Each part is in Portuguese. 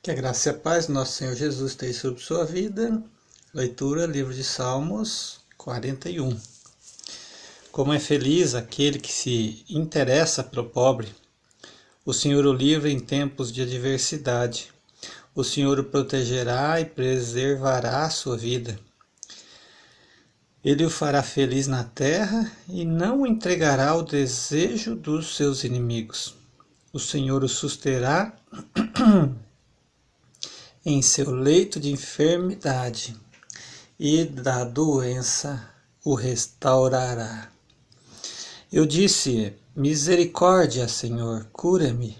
Que a graça e a paz do nosso Senhor Jesus esteja sobre sua vida. Leitura, livro de Salmos 41. Como é feliz aquele que se interessa pelo pobre. O Senhor o livra em tempos de adversidade. O Senhor o protegerá e preservará a sua vida. Ele o fará feliz na terra e não o entregará ao desejo dos seus inimigos. O Senhor o susterá em seu leito de enfermidade e da doença o restaurará. Eu disse: Misericórdia, Senhor, cura-me,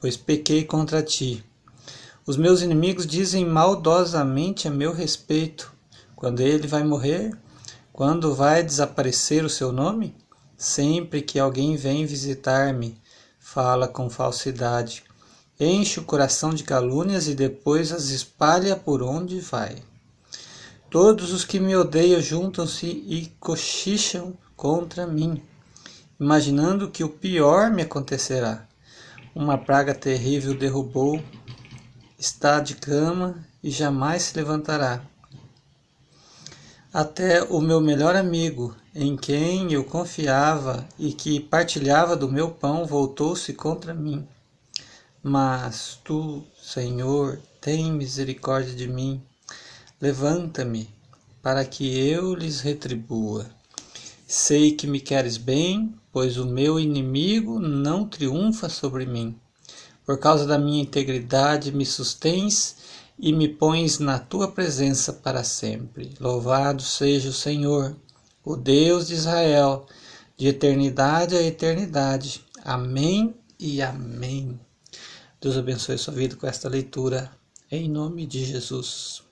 pois pequei contra ti. Os meus inimigos dizem maldosamente a meu respeito. Quando ele vai morrer? Quando vai desaparecer o seu nome? Sempre que alguém vem visitar-me, fala com falsidade enche o coração de calúnias e depois as espalha por onde vai. Todos os que me odeiam juntam-se e cochicham contra mim, imaginando que o pior me acontecerá. Uma praga terrível derrubou, está de cama e jamais se levantará. Até o meu melhor amigo, em quem eu confiava e que partilhava do meu pão, voltou-se contra mim. Mas tu, Senhor, tem misericórdia de mim. Levanta-me, para que eu lhes retribua. Sei que me queres bem, pois o meu inimigo não triunfa sobre mim. Por causa da minha integridade me sustens e me pões na tua presença para sempre. Louvado seja o Senhor, o Deus de Israel, de eternidade a eternidade. Amém e amém. Deus abençoe sua vida com esta leitura, em nome de Jesus.